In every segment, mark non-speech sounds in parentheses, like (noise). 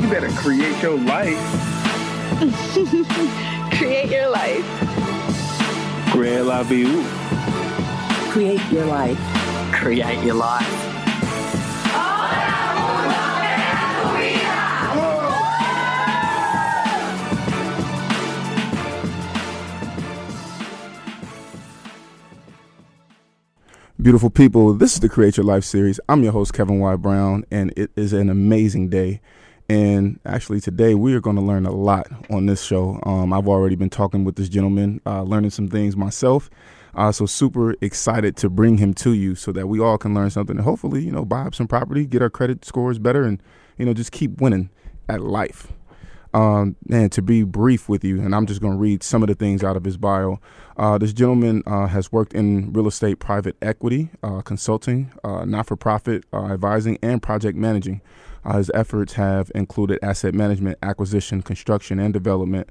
You better create your life. (laughs) Create your life. Create la vie. Create your life. Create your life. Beautiful people, this is the Create Your Life series. I'm your host, Kevin Y. Brown, and it is an amazing day. And actually, today we are going to learn a lot on this show. Um, I've already been talking with this gentleman, uh, learning some things myself. Uh, so, super excited to bring him to you so that we all can learn something and hopefully, you know, buy up some property, get our credit scores better, and, you know, just keep winning at life. Um, and to be brief with you, and I'm just going to read some of the things out of his bio. Uh, this gentleman uh, has worked in real estate, private equity, uh, consulting, uh, not for profit uh, advising, and project managing. Uh, his efforts have included asset management, acquisition, construction, and development,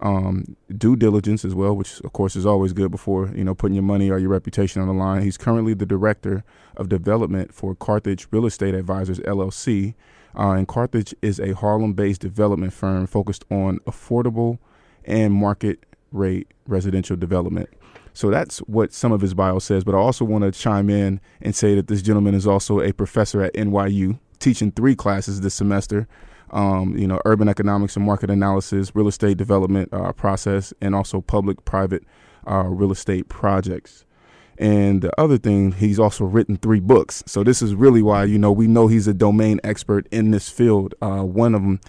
um, due diligence as well, which of course is always good before you know putting your money or your reputation on the line. He's currently the director of development for Carthage Real Estate Advisors LLC, uh, and Carthage is a Harlem-based development firm focused on affordable and market rate residential development. So that's what some of his bio says. But I also want to chime in and say that this gentleman is also a professor at NYU, teaching three classes this semester. Um, you know, urban economics and market analysis, real estate development uh, process, and also public-private uh, real estate projects. And the other thing, he's also written three books. So this is really why you know we know he's a domain expert in this field. Uh, one of them,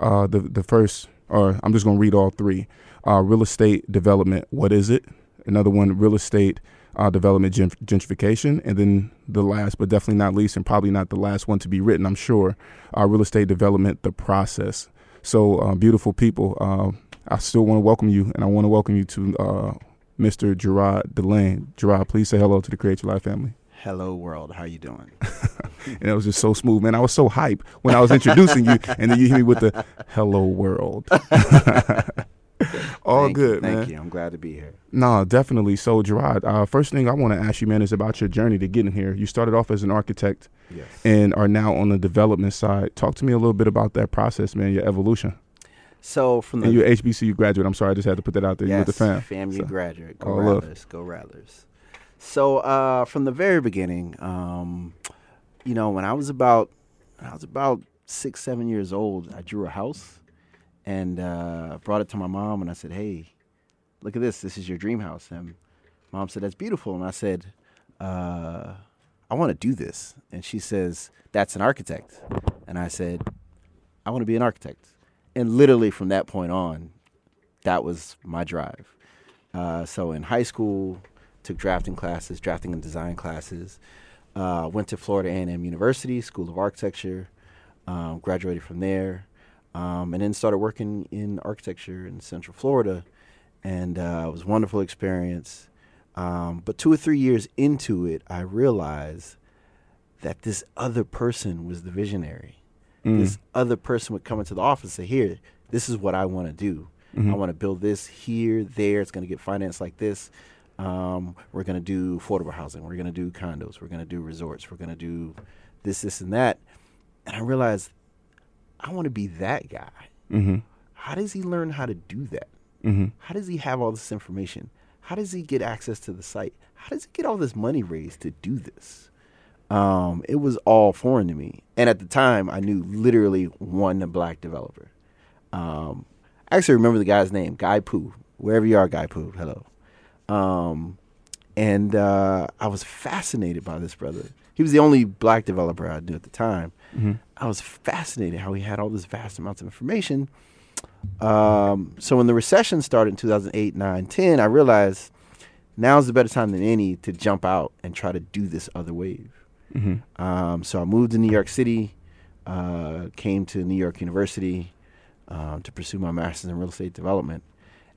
uh, the the first, or I'm just going to read all three. Uh, real estate development. What is it? Another one, real estate uh, development gentrification, and then the last, but definitely not least, and probably not the last one to be written, I'm sure, uh, real estate development, the process. So, uh, beautiful people, uh, I still want to welcome you, and I want to welcome you to uh, Mr. Gerard Delane. Gerard, please say hello to the Create Your Life family. Hello world, how you doing? (laughs) and it was just so smooth, man. I was so hype when I was introducing you, and then you hit me with the "Hello world." (laughs) (laughs) All Thank you, good, Thank man. you. I'm glad to be here. No, definitely. So, Gerard, uh, first thing I want to ask you, man, is about your journey to getting here. You started off as an architect Yes. and are now on the development side. Talk to me a little bit about that process, man, your evolution. so from the And you're HBCU graduate. I'm sorry, I just had to put that out there. Yes, with the fam. FAMU So, graduate. Go all love. Go Rattlers. So uh, from the very beginning, um, you know, when I was about I was about six, seven years old, I drew a house and uh, brought it to my mom, and I said, "Hey, look at this. This is your dream house." And mom said, "That's beautiful." And I said, uh, "I want to do this." And she says, "That's an architect." And I said, "I want to be an architect." And literally from that point on, that was my drive. Uh, so in high school, took drafting classes, drafting and design classes. Uh, went to Florida A&M University, School of Architecture. Um, graduated from there, um, and then started working in architecture in Central Florida, and uh, it was a wonderful experience. Um, but two or three years into it, I realized that this other person was the visionary. This other person would come into the office and say, "Here, this is what I want to do. I want to build this here, there. It's going to get financed like this. Um, we're going to do affordable housing. We're going to do condos. We're going to do resorts. We're going to do this, this, and that." And I realized I want to be that guy. Mm-hmm. How does he learn how to do that? Mm-hmm. How does he have all this information? How does he get access to the site? How does he get all this money raised to do this? Um, it was all foreign to me. And at the time, I knew literally one black developer. Um, I actually remember the guy's name, Guy Poo. Wherever you are, Guy Poo, hello. Um, and uh, I was fascinated by this brother. He was the only black developer I knew at the time. I was fascinated how he had all this vast amounts of information. Um, so when the recession started in 2008, 9, 10, I realized now's the better time than any to jump out and try to do this other wave. Um, so I moved to New York City, uh, came to New York University, um, to pursue my master's in real estate development,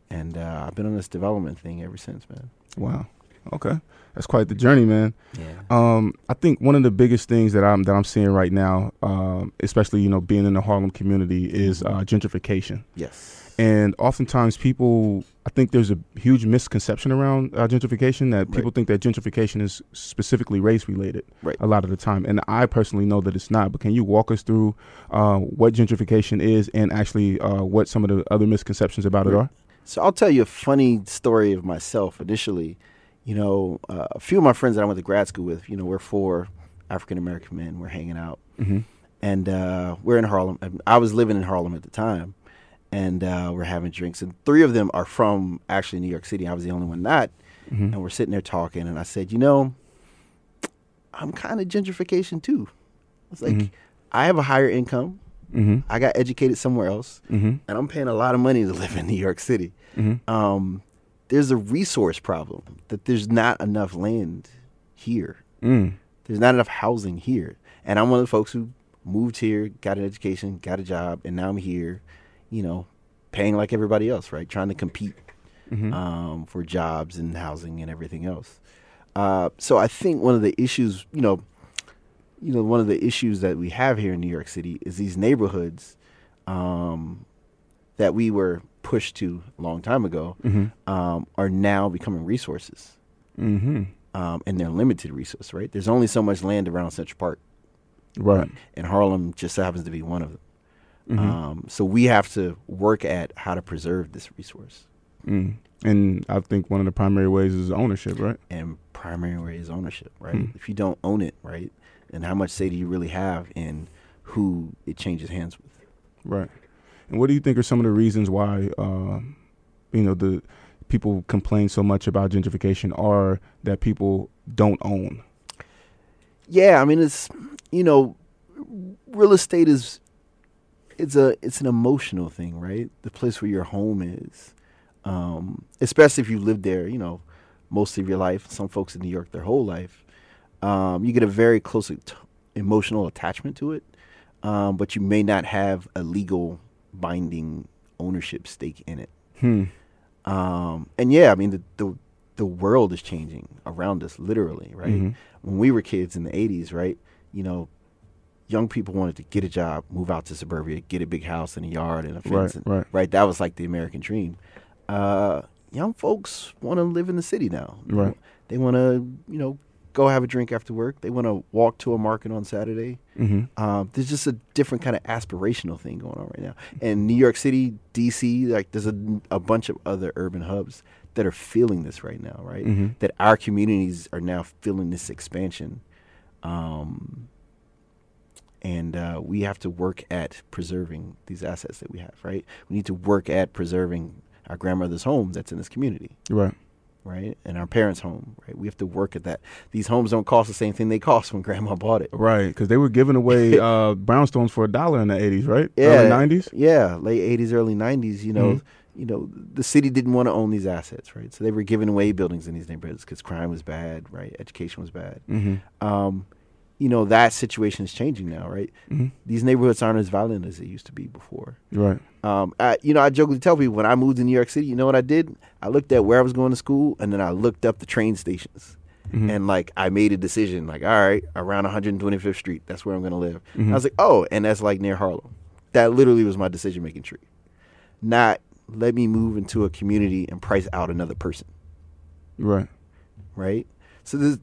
and uh, I've been on this development thing ever since, man. Wow. Okay. That's quite the journey, man. Yeah. Um, I think one of the biggest things that I'm that I'm seeing right now, um, especially you know being in the Harlem community, is uh, gentrification. Yes. And oftentimes, people, I think there's a huge misconception around uh, gentrification that people Right. think that gentrification is specifically race related. Right. A lot of the time, and I personally know that it's not. But can you walk us through uh, what gentrification is and actually uh, what some of the other misconceptions about it are? So I'll tell you a funny story of myself. Initially, you know, uh, a few of my friends that I went to grad school with, you know, we're four African American men. We're hanging out, Mhm. and uh, we're in Harlem. I was living in Harlem at the time, and uh, we're having drinks. And three of them are from actually New York City. I was the only one not. Mhm. And we're sitting there talking, and I said, you know, I'm kind of gentrification too. It's like Mhm. I have a higher income. Mm-hmm. I got educated somewhere else, Mm-hmm. and I'm paying a lot of money to live in New York City Mm-hmm. um, there's a resource problem that there's not enough land here. Mm. There's not enough housing here. And I'm one of the folks who moved here, got an education, got a job, and now I'm here, you know, paying like everybody else, right? Trying to compete Mhm. um, for jobs and housing and everything else. Uh, so I think one of the issues, you know, you know, one of the issues that we have here in New York City is these neighborhoods um, that we were pushed to a long time ago Mhm. um, are now becoming resources, Mm-hmm. um, and they're limited resources. Right? There's only so much land around Central Park, Right. and Harlem just happens to be one of them. Mhm. Um, so we have to work at how to preserve this resource, Mm. And I think one of the primary ways is ownership, right? and primary way is ownership. Right? Hmm. If you don't own it, right, and how much say do you really have in who it changes hands with? Right. And what do you think are some of the reasons why, uh, you know, the people complain so much about gentrification are that people don't own? Yeah, I mean it's you know, real estate is it's a it's an emotional thing, right? The place where your home is, um, especially if you lived there, you know, most of your life. Some folks in New York their whole life. Um, you get a very close emotional attachment to it, um, but you may not have a legal binding ownership stake in it. Hmm. Um, and yeah, I mean the, the the world is changing around us, literally, right? Mhm. When we were kids in the '80s, right? You know, young people wanted to get a job, move out to suburbia, get a big house and a yard and a fence, Right, and, right. That was like the American dream. Uh, young folks want to live in the city now. Right. They want to, you know, go have a drink after work. They want to walk to a market on Saturday. Mm-hmm. Um, there's just a different kind of aspirational thing going on right now. And New York City, DC, like there's a, a bunch of other urban hubs that are feeling this right now, right? Mhm. That our communities are now feeling this expansion. Um, and uh, we have to work at preserving these assets that we have, right? We need to work at preserving our grandmother's home that's in this community Right. Right? And our parents' home, right? We have to work at that. These homes don't cost the same thing they cost when grandma (laughs) bought it. Right. Because they were giving away (laughs) uh, brownstones for a dollar in the 80s, right? Yeah, Early 90s? Yeah, late eighties, early nineties. You know, Mhm. you know, the city didn't want to own these assets, right? So they were giving away buildings in these neighborhoods because crime was bad, right? Education was bad. Mm-hmm. Um, you know, that situation is changing now, right? Mm-hmm. These neighborhoods aren't as violent as they used to be before. Right. Um, I, you know, I jokingly tell people when I moved to New York City, you know what I did? I looked at where I was going to school, and then I looked up the train stations, Mhm. and like I made a decision, like, all right, around 125th Street, that's where I'm going to live. Mhm. I was like, oh, and that's like near Harlem. That literally was my decision making tree. Not let me move into a community and price out another person, Right. right? So this,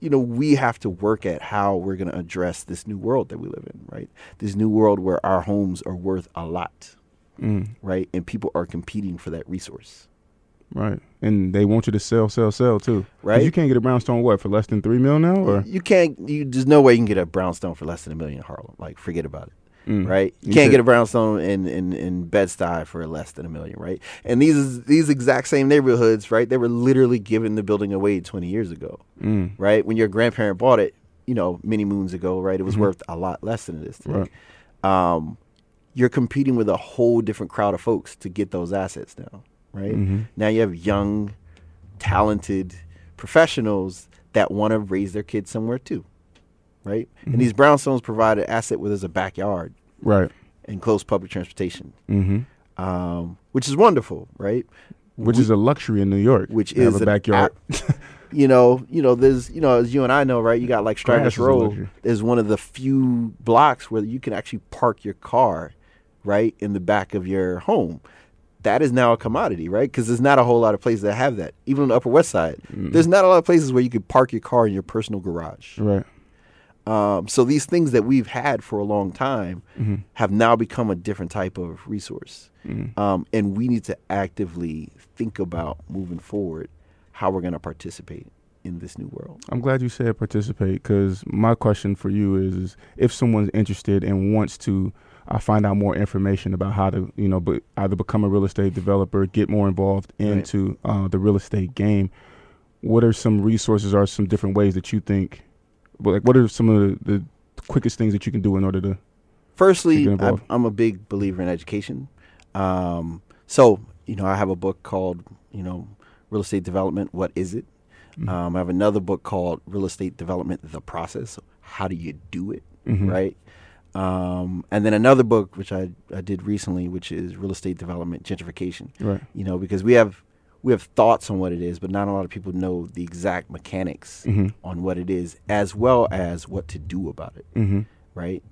you know, we have to work at how we're going to address this new world that we live in, right? This new world where our homes are worth a lot Mm. right? And people are competing for that resource. Right. And they want you to sell, sell, sell too. Right. You can't get a brownstone, what, for less than three mil now? Or? You can't. You there's no way you can get a brownstone for less than a million in Harlem. Like forget about it. Mm. Right? You, You can't get a brownstone in in in Bed Stuy for less than a million. Right? And these these exact same neighborhoods, right? They were literally giving the building away 20 years ago. Mm. Right? When your grandparent bought it, you know, many moons ago, right? It was Mhm. worth a lot less than it is today. Right. Um, you're competing with a whole different crowd of folks to get those assets now, right? Mhm. Now you have young, talented professionals that want to raise their kids somewhere too, right? Mhm. And these brownstones provide an asset where there's a backyard, Right. and close public transportation, hmm um, which is wonderful, right? Which is a luxury in New York. Which is a backyard. you know, you know, there's, you know, as you and I know, right? You got like Strivers' Row is one of the few blocks where you can actually park your car, right, in the back of your home. That is now a commodity, right? Because there's not a whole lot of places that have that. Even on the Upper West Side, there's not a lot of places where you could park your car in your personal garage. right. Um, so these things that we've had for a long time have now become a different type of resource, um, and we need to actively think about moving forward how we're going to participate in this new world. I'm glad you said participate because my question for you is, is if someone's interested and wants to uh, find out more information about how to, you know, be, either become a real estate developer, get more involved into uh, the real estate game, what are some resources or some different ways that you think, well, like, what are some of the, the quickest things that you can do in order to? Firstly, get I'm, a big believer in education. Um, so, you know, I have a book called, you know, Real Estate Development. What is it? Um, I have another book called Real Estate Development: The Process. How do you do it? Right. Um, and then another book which I, I did recently, which is Real Estate Development Gentrification. Right. You know, because we have we have thoughts on what it is, but not a lot of people know the exact mechanics on what it is, as well as what to do about it Mm-hmm. right?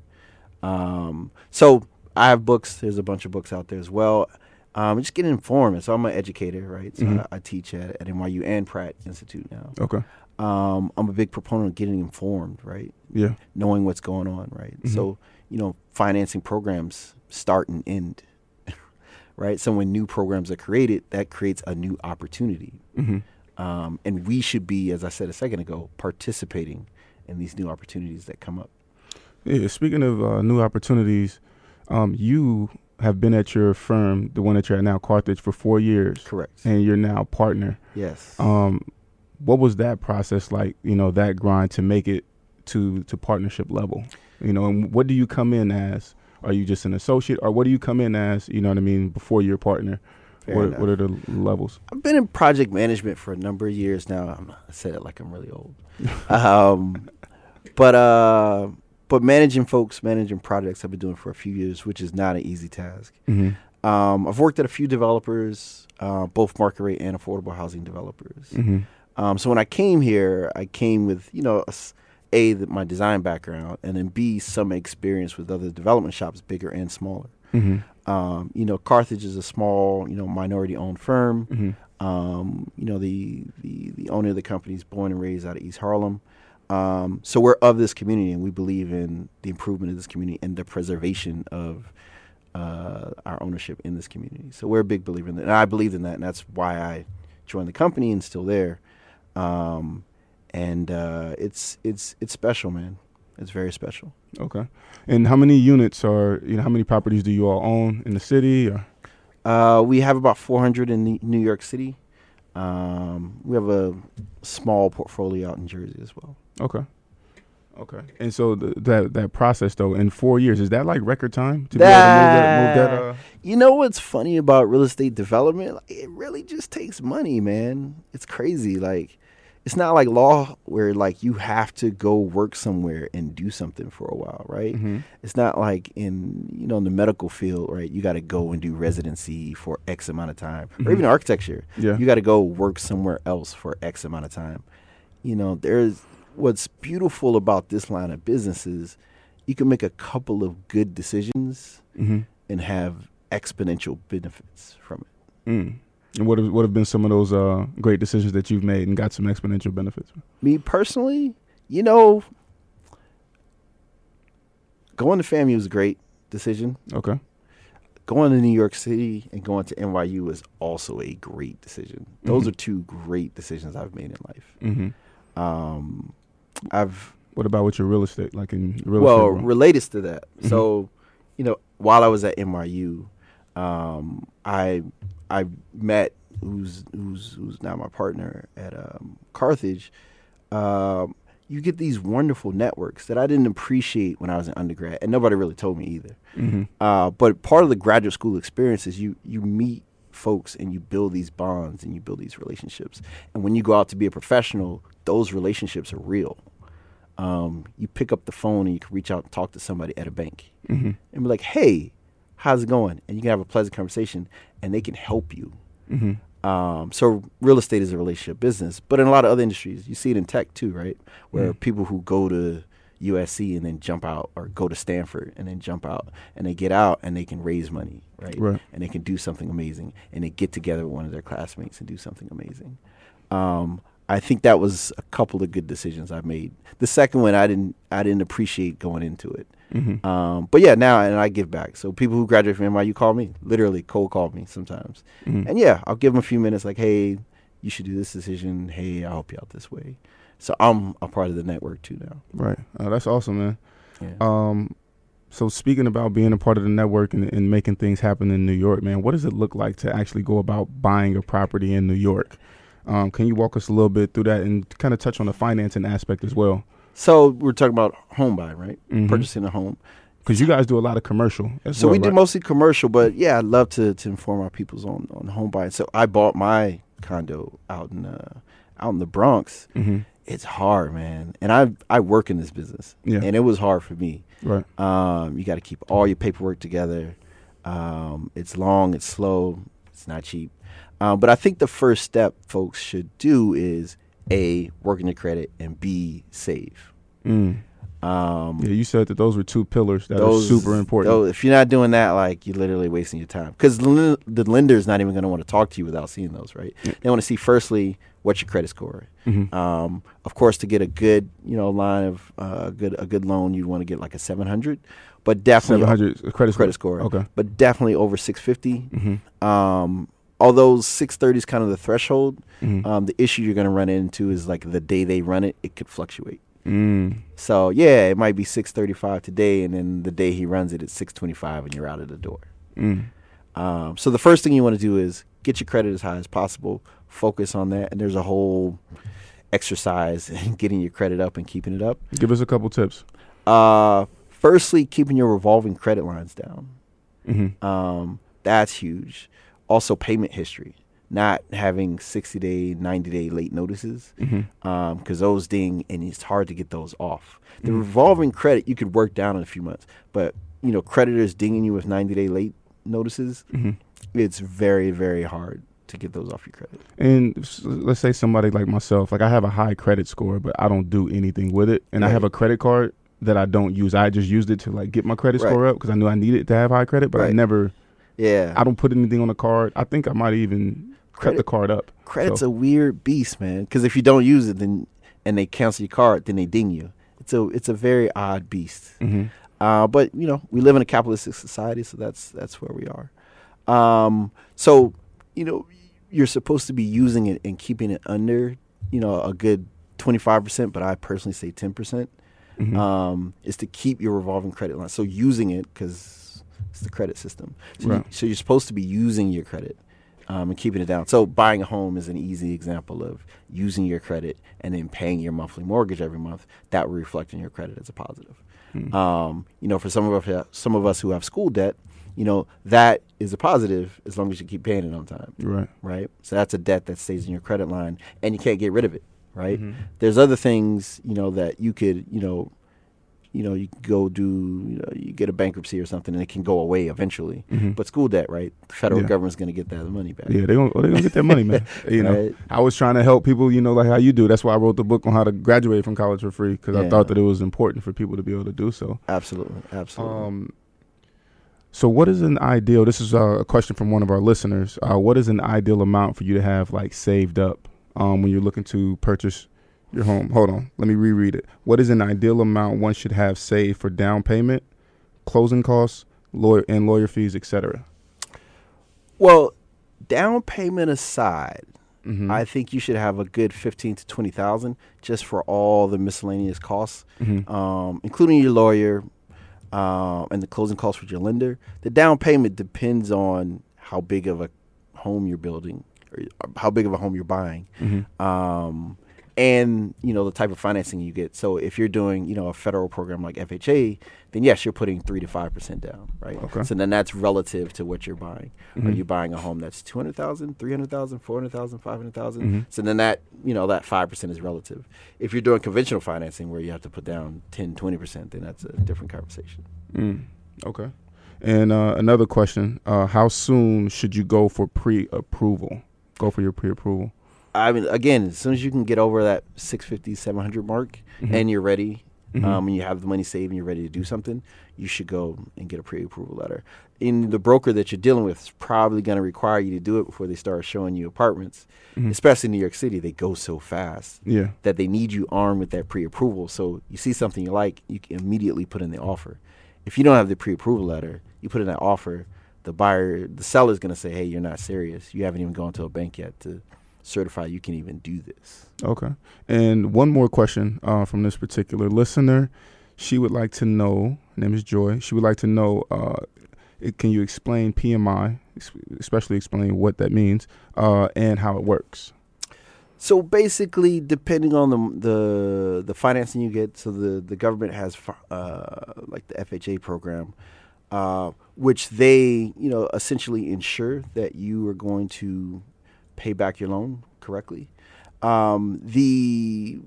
Um, so I have books. There's a bunch of books out there as well. Um, just get informed. So I'm an educator, right? So I, I teach at, at NYU and Pratt Institute now. Okay. Um, I'm a big proponent of getting informed, right? Yeah. Knowing what's going on, right? So you know, financing programs start and end, right? So when new programs are created, that creates a new opportunity, um, and we should be, as I said a second ago, participating in these new opportunities that come up. Yeah. Speaking of uh, new opportunities, um, you have been at your firm, the one that you're at now, Carthage, for four years. Correct. And you're now partner. Yes. Um, what was that process like? You know, that grind to make it to to partnership level. You know, and what do you come in as? Are you just an associate, or what do you come in as? You know what I mean? Before you're a partner, what, what are the levels? I've been in project management for a number of years now. I'm not, I said it like I'm really old, (laughs) um, but uh, but managing folks, managing projects, I've been doing for a few years, which is not an easy task. Mm-hmm. Um, I've worked at a few developers, uh, both market rate and affordable housing developers. Mm-hmm. Um, so when I came here, I came with you know a, s- a that my design background, and then b some experience with other development shops, bigger and smaller. Mm-hmm. Um, you know, Carthage is a small, you know, minority-owned firm. Mm-hmm. Um, you know, the, the the owner of the company is born and raised out of East Harlem. Um, so we're of this community, and we believe in the improvement of this community and the preservation of uh, our ownership in this community. So we're a big believer in that, and I believed in that, and that's why I joined the company and still there. Um, and uh, it's it's it's special, man. It's very special. Okay. And how many units are you know? How many properties do you all own in the city? Or Uh, we have about 400 in New- York City. Um, we have a small portfolio out in Jersey as well. okay. Okay. And so the, that that process though, in four years, is that like record time to That- be able to move that? Move that uh, You know what's funny about real estate development? Like, it really just takes money, man. It's crazy. Like, it's not like law where like you have to go work somewhere and do something for a while, right? Mm-hmm. It's not like in you know in the medical field, right? You got to go and do residency for X amount of time, or even architecture. Mm-hmm. Yeah. you got to go work somewhere else for X amount of time. You know, there's what's beautiful about this line of business is you can make a couple of good decisions Mm-hmm. and have exponential benefits from it. Mm. And what have, what have been some of those uh, great decisions that you've made and got some exponential benefits? Me personally, you know, going to FAMU was a great decision. Okay. Going to New York City and going to NYU is also a great decision. Those Mhm. are two great decisions I've made in life. Mm-hmm. Um, I've What about with your real estate, like in real well estate? related to that. Mhm. So, you know, while I was at NYU, um, I I met who's who's who's now my partner at um, Carthage. Um, you get these wonderful networks that I didn't appreciate when I was an undergrad, and nobody really told me either. Mhm. Uh, but part of the graduate school experience is you you meet folks and you build these bonds and you build these relationships. And when you go out to be a professional, those relationships are real. Um, you pick up the phone and you can reach out and talk to somebody at a bank Mhm. and be like, "Hey, how's it going? And you can have a pleasant conversation, and they can help you. Mm-hmm. Um, so real estate is a relationship business, but in a lot of other industries, you see it in tech too, right? Where Mm. people who go to USC and then jump out, or go to Stanford and then jump out, and they get out and they can raise money, right? Right. And they can do something amazing, and they get together with one of their classmates and do something amazing. Um, I think that was a couple of good decisions I made. The second one, I didn't, I didn't appreciate going into it. Mm-hmm. Um, but yeah, now and I give back. So people who graduate from NYU call me, literally cold call me sometimes, Mhm. and yeah, I'll give them a few minutes. Like, hey, you should do this decision. Hey, I'll help you out this way. So I'm a part of the network too now. Right. Uh, that's awesome, man. Yeah. Um, so speaking about being a part of the network and, and making things happen in New York, man, what does it look like to actually go about buying a property in New York? Um, can you walk us a little bit through that and kind of touch on the financing aspect as well? So we're talking about home buy, right? Mhm. Purchasing a home. Because you guys do a lot of commercial. As So well, we do mostly commercial, but yeah, I'd love to to inform our peoples on on home buying. So I bought my condo out in uh, out in the Bronx. Mhm. It's hard, man, and I I work in this business, Yeah. and it was hard for me. Right. Um, you got to keep all your paperwork together. Um, it's long, it's slow, it's not cheap. Um, but I think the first step folks should do is a working your credit and b save. Mm. Um, Yeah, you said that those were two pillars that those are super important. those- if you're not doing that, like you're literally wasting your time because the, the lender's not even going to want to talk to you without seeing those, right? They want to see firstly what's your credit score. Mhm. Um, of course, to get a good you know line of uh, good a good loan, you'd want to get like a 700, but definitely 700 credit score. credit score. Okay. but definitely over 650. Mhm. Um, although 630 is kind of the threshold, Mhm. um, the issue you're going to run into is like the day they run it, it could fluctuate. Mm. So yeah, it might be 635 today, and then the day he runs it, it's 625, and you're out of the door. Mm. Um, so the first thing you want to do is get your credit as high as possible. Focus on that, and there's a whole exercise (laughs) in getting your credit up and keeping it up. Give us a couple tips. Uh, firstly, keeping your revolving credit lines down. Mm-hmm. Um, that's huge. Also, payment history. Not having 60 day, 90 day late notices, Mm-hmm. because those ding and it's hard to get those off. The revolving credit you could work down in a few months, but you know creditors dinging you with 90 day late notices, Mm-hmm. it's very very hard to get those off your credit. And let's say somebody like myself, like I have a high credit score, but I don't do anything with it, and I have a credit card that I don't use. I just used it to like get my credit Right. score up because I knew I needed to have high credit, but I never. Yeah, I don't put anything on the card. I think I might even cut the card up. credit's So- a weird beast, man. Because if you don't use it, then and they cancel your card, then they ding you. It's a it's a very odd beast. Mhm. Uh, but you know, we live in a capitalistic society, so that's that's where we are. Um, so you know, you're supposed to be using it and keeping it under, you know, a good twenty five percent. But I personally say ten percent Mhm. um, is to keep your revolving credit line. So using it because it's the credit system. So, you, so you're supposed to be using your credit um, and keeping it down. So buying a home is an easy example of using your credit and then paying your monthly mortgage every month. That will reflect in your credit as a positive. Um, you know, for some of us, some of us who have school debt, you know, that is a positive as long as you keep paying it on time Right. right? So that's a debt that stays in your credit line, and you can't get rid of it, right? There's other things, you know, that you could, you know, you know, you go do, you know, you get a bankruptcy or something, and it can go away eventually. But school debt, right? The federal Yeah. government's going to get that money back. Yeah, they gonna they gonna get that money, man. (laughs) You know, Right. I was trying to help people, you know, like how you do. That's why I wrote the book on how to graduate from college for free because I thought that it was important for people to be able to do so. Absolutely, absolutely. Um, so what is an ideal? This is uh, a question from one of our listeners. Uh, what is an ideal amount for you to have like saved up um, when you're looking to purchase your home? Hold on, let me reread it. What is an ideal amount one should have saved for down payment, closing costs, lawyer and lawyer fees, etc. well, down payment aside, Mm-hmm. I think you should have a good fifteen to twenty thousand just for all the miscellaneous costs, Mhm. um, including your lawyer uh, and the closing costs with your lender. The down payment depends on how big of a home you're building or how big of a home you're buying, Mm-hmm. um, and you know the type of financing you get. So if you're doing you know a federal program like FHA, then yes, you're putting three to five percent down, right? Okay. So then that's relative to what you're buying. Are Mhm. you buying a home that's 200,000, 300,000, 400,000, 500,000? Mhm. So then that, you know, that 5% is relative. If you're doing conventional financing where you have to put down 10, 20%, then that's a different conversation. Mm, okay. And uh, another question: uh, How soon should you go for pre-approval? Go for your pre-approval. I mean, again, as soon as you can get over that 650, 700 mark Mm-hmm. and you're ready, um, and you have the money saved and you're ready to do something, you should go and get a pre-approval letter. And the broker that you're dealing with is probably going to require you to do it before they start showing you apartments. Especially in New York City, they go so fast Yeah. that they need you armed with that pre-approval. So you see something you like, you can immediately put in the offer. If you don't have the pre-approval letter, you put in that offer, the buyer, the seller is going to say, "Hey, you're not serious. You haven't even gone to a bank yet to certify you can even do this." Okay. And one more question uh, from this particular listener. She would like to know. Her name is Joy. She would like to know. Uh, it, can you explain PMI, especially explain what that means uh, and how it works? So basically, depending on the the the financing you get, so the the government has uh, like the FHA program, uh, which they you know essentially ensure that you are going to pay back your loan correctly. Um, the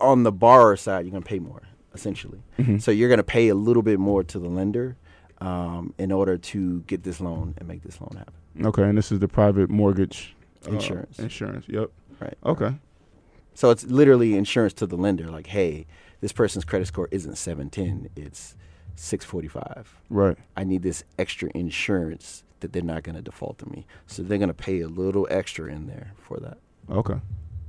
on the borrower side, you're going to pay more essentially. So you're going to pay a little bit more to the lender um, in order to get this loan and make this loan happen. Okay. And this is the private mortgage uh, Insurance. insurance. Yep. Right. Okay. So it's literally insurance to the lender. Like, hey, this person's credit score isn't 710, it's 645. Right. I need this extra insurance that they're not going to default to me. So they're going to pay a little extra in there for that. Okay.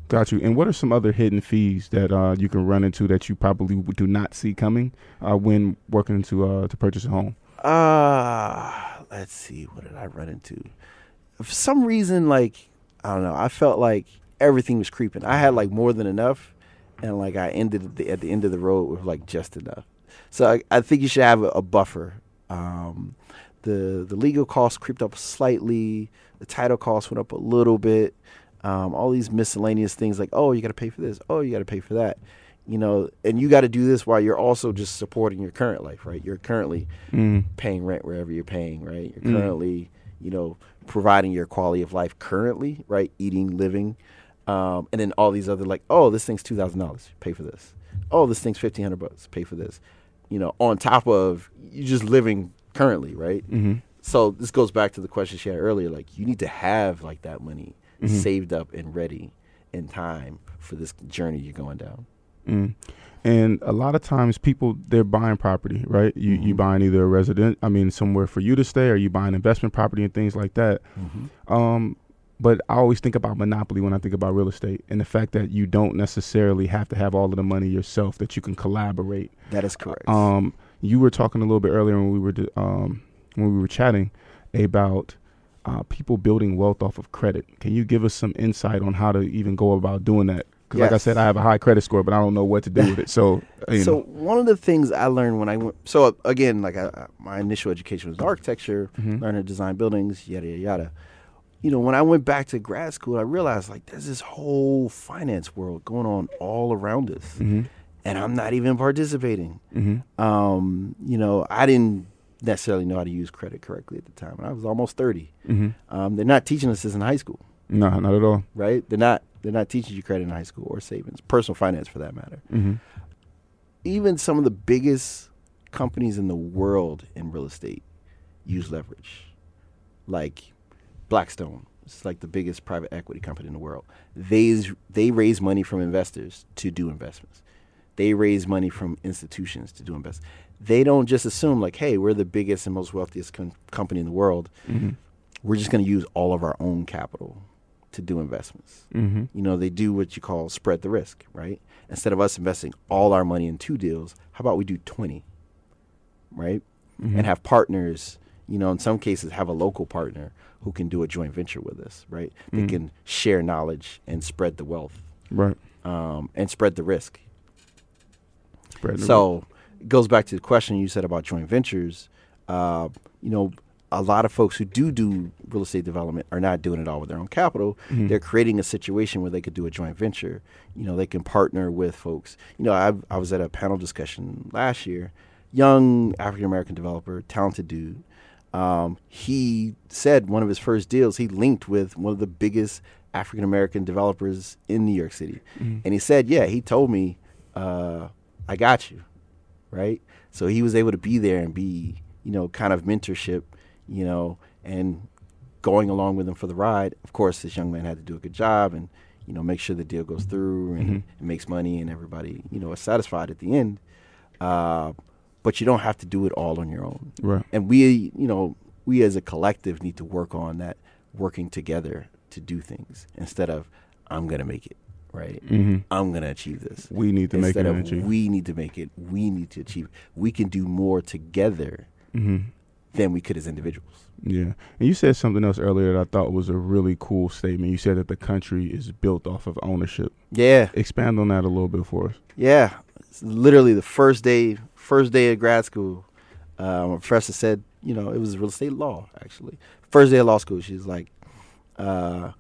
Got you. And what are some other hidden fees that uh, you can run into that you probably do not see coming uh, when working to uh, to purchase a home? Uh, let's see. What did I run into? For some reason, like, I don't know, I felt like everything was creeping. I had like more than enough, and like I ended at the, at the end of the road with like just enough. So I, I think you should have a, a buffer. Um, the the legal costs creeped up slightly. The title costs went up a little bit. Um, all these miscellaneous things like, oh, you got to pay for this. Oh, you got to pay for that. You know, and you got to do this while you're also just supporting your current life, right? You're currently paying rent wherever you're paying, right? You're currently, you know, providing your quality of life currently, right? Eating, living, um, and then all these other like, oh, this thing's two thousand dollars, pay for this. Oh, this thing's fifteen hundred bucks, pay for this. You know, on top of you just living currently, right? Mm-hmm. So this goes back to the question she had earlier. Like, you need to have like that money saved up and ready in time for this journey you're going down. Mm. And a lot of times, people they're buying property, right? You you Mm-hmm. buying either a resident, I mean, somewhere for you to stay, or you buying investment property and things like that. Mm-hmm. Um, but I always think about monopoly when I think about real estate, and the fact that you don't necessarily have to have all of the money yourself; that you can collaborate. That is correct. Um, you were talking a little bit earlier when we were um, when we were chatting about uh, people building wealth off of credit. Can you give us some insight on how to even go about doing that? Because, like I said, I have a high credit score, but I don't know what to do with it. So, (laughs) so know, one of the things I learned when I went, so again, like I, my initial education was architecture, learning to design buildings, yada yada yada. You know, when I went back to grad school, I realized like there's this whole finance world going on all around us, and I'm not even participating. Um, you know, I didn't necessarily know how to use credit correctly at the time, and I was almost 30. Um, they're not teaching us this in high school no, not at all. right? They're not they're not teaching you credit in high school or savings, personal finance for that matter. Even some of the biggest companies in the world in real estate use leverage, like Blackstone. It's like the biggest private equity company in the world. They they raise money from investors to do investments. They raise money from institutions to do investments. They don't just assume like, hey, we're the biggest and most wealthiest com- company in the world. We're just going to use all of our own capital to do investments. Mm-hmm. You know, they do what you call spread the risk, right? Instead of us investing all our money in two deals, how about we do 20, right? And have partners, you know, in some cases, have a local partner who can do a joint venture with us, right? They can share knowledge and spread the wealth Right. um, and spread the risk. So it goes back to the question you said about joint ventures. Uh, you know, a lot of folks who do do real estate development are not doing it all with their own capital. They're creating a situation where they could do a joint venture. You know, they can partner with folks. You know, I, I was at a panel discussion last year. Young African American developer, talented dude. Um, he said one of his first deals he linked with one of the biggest African American developers in New York City, and he said, "Yeah, he told me, uh, I got you." right? So he was able to be there and be, you know, kind of mentorship, you know, and going along with him for the ride. Of course, this young man had to do a good job and you know make sure the deal goes through and, and makes money and everybody you know is satisfied at the end. Uh, but you don't have to do it all on your own. Right. And we, you know, we as a collective need to work on that, working together to do things instead of I'm gonna make it. Right. Mhm. I'm gonna achieve this. We need to make it of we need to make it. We need to achieve. We can do more together Mhm. than we could as individuals. Yeah. And you said something else earlier that I thought was a really cool statement. You said that the country is built off of ownership. Yeah. Expand on that a little bit for us. Yeah, it's literally the first day, first day of grad school. Uh, my professor said, you know, it was real estate law actually. First day of law school, she's like, uh,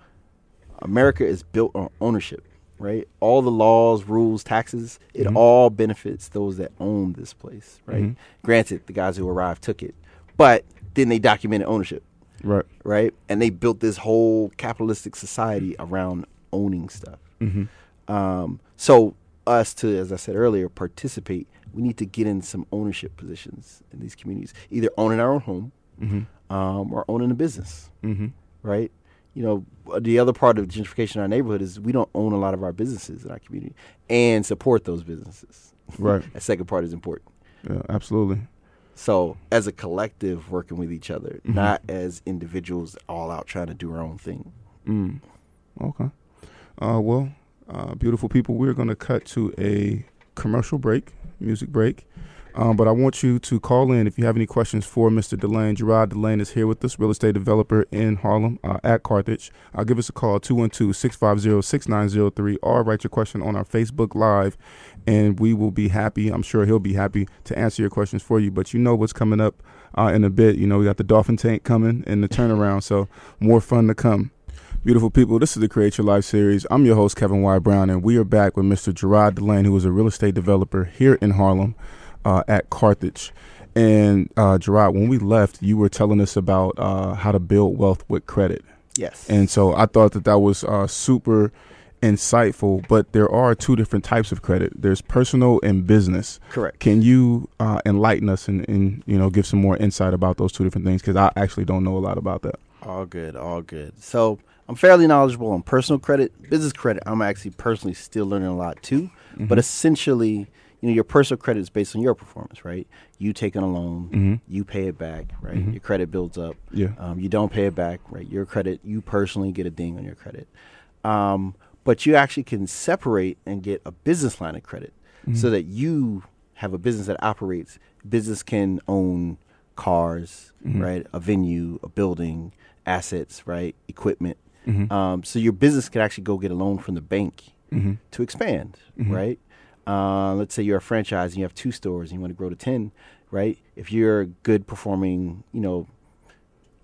America is built on ownership, right? All the laws, rules, taxes, it Mhm. all benefits those that own this place, right? Mhm. Granted, the guys who arrived took it, but then they documented ownership Right. right? And they built this whole capitalistic society around owning stuff. Mhm. Um, so us to, as I said earlier, participate. We need to get in some ownership positions in these communities, either owning our own home Mhm. um, or owning a business, Mhm. right? You know, the other part of gentrification in our neighborhood is we don't own a lot of our businesses in our community and support those businesses. Right. (laughs) that second part is important. Yeah, absolutely. So, as a collective, working with each other, Mhm. not as individuals all out trying to do our own thing. Mm. Okay. Uh, well, uh, beautiful people, we're going to cut to a commercial break, music break. Um, but I want you to call in if you have any questions for Mr. Delane. Gerard Delane is here with us, real estate developer in Harlem uh, at Carthage. Uh, give us a call, 212 650 6903, or write your question on our Facebook Live, and we will be happy. I'm sure he'll be happy to answer your questions for you. But you know what's coming up uh, in a bit. You know, we got the Dolphin Tank coming and the turnaround, so more fun to come. Beautiful people, this is the Create Your Life series. I'm your host, Kevin Y. Brown, and we are back with Mr. Gerard Delane, who is a real estate developer here in Harlem uh, at Carthage. And uh, Gerard, when we left, you were telling us about uh, how to build wealth with credit. Yes. And so I thought that that was uh, super insightful, but there are two different types of credit. There's personal and business. Correct. Can you uh, enlighten us and, and you know give some more insight about those two different things? Because I actually don't know a lot about that. All good, all good. So I'm fairly knowledgeable on personal credit, business credit. I'm actually personally still learning a lot too. Mm-hmm. But essentially, you know, your personal credit is based on your performance, right? You take taking a loan, Mhm. you pay it back, right? Mhm. Your credit builds up. Yeah. Um, you don't pay it back, right? Your credit, you personally get a ding on your credit. Um, but you actually can separate and get a business line of credit so that you have a business that operates. Business can own cars, right? A venue, a building, assets, right? Equipment. Mhm. Um, so your business could actually go get a loan from the bank Mhm. to expand, right? Uh, let's say you're a franchise and you have two stores and you want to grow to ten, right? If you're a good performing, you know,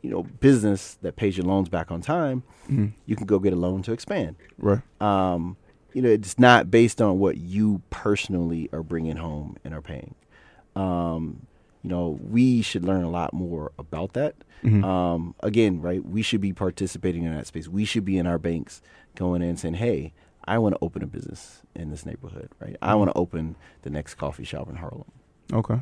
you know, business that pays your loans back on time, Mhm. you can go get a loan to expand. Right. Um, you know, it's not based on what you personally are bringing home and are paying. Um, you know, we should learn a lot more about that. Mhm. Um, again, right? We should be participating in that space. We should be in our banks going in and saying, "Hey, I want to open a business in this neighborhood, right? I want to open the next coffee shop in Harlem." Okay.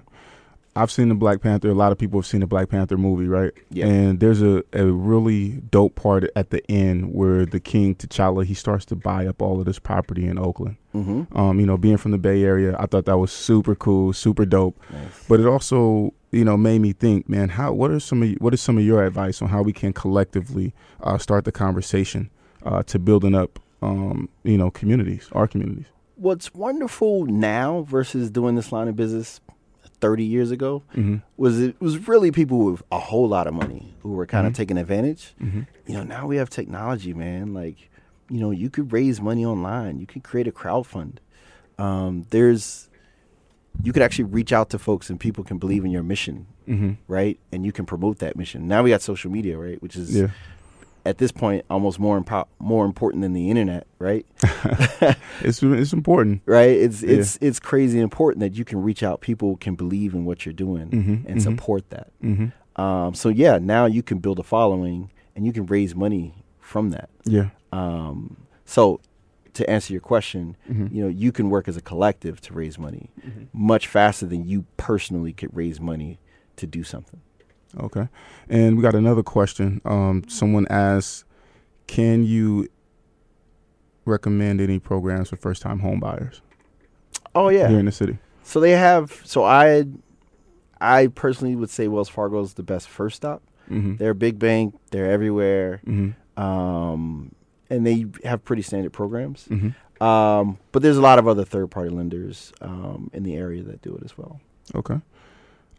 I've seen the Black Panther. A lot of people have seen the Black Panther movie, right? Yeah. And there's a, a really dope part at the end where the King T'Challa he starts to buy up all of this property in Oakland. Mm-hmm. Um, you know, being from the Bay Area, I thought that was super cool, super dope. Nice. But it also, you know, made me think, man, how what are some of what is some of your advice on how we can collectively uh, start the conversation uh, to building up, um, you know, communities, our communities. What's wonderful now versus doing this line of business 30 years ago Mm-hmm. was it was really people with a whole lot of money who were kind of Mhm. taking advantage. Mm-hmm. You know, now we have technology, man. Like, you know, you could raise money online. You could create a crowd fund. Um, there's, you could actually reach out to folks and people can believe in your mission, Mm-hmm. right? And you can promote that mission. Now we got social media, right? Which is Yeah. At this point almost more impo- more important than the internet, right? (laughs) (laughs) It's it's important. right? It's Yeah. it's it's crazy important that you can reach out. People can believe in what you're doing Mhm, and mhm. support that. Mm-hmm. Um, so yeah, now you can build a following and you can raise money from that. Yeah. Um, so to answer your question, Mhm. you know, you can work as a collective to raise money much faster than you personally could raise money to do something. Okay. And we got another question. Um, someone asks, can you recommend any programs for first time home buyers Oh yeah. here in the city? So they have. So I, I personally would say Wells Fargo is the best first stop. Mm-hmm. They're a big bank. They're everywhere, Mm-hmm. um, and they have pretty standard programs. Mm-hmm. Um, but there's a lot of other third party lenders um, in the area that do it as well. Okay.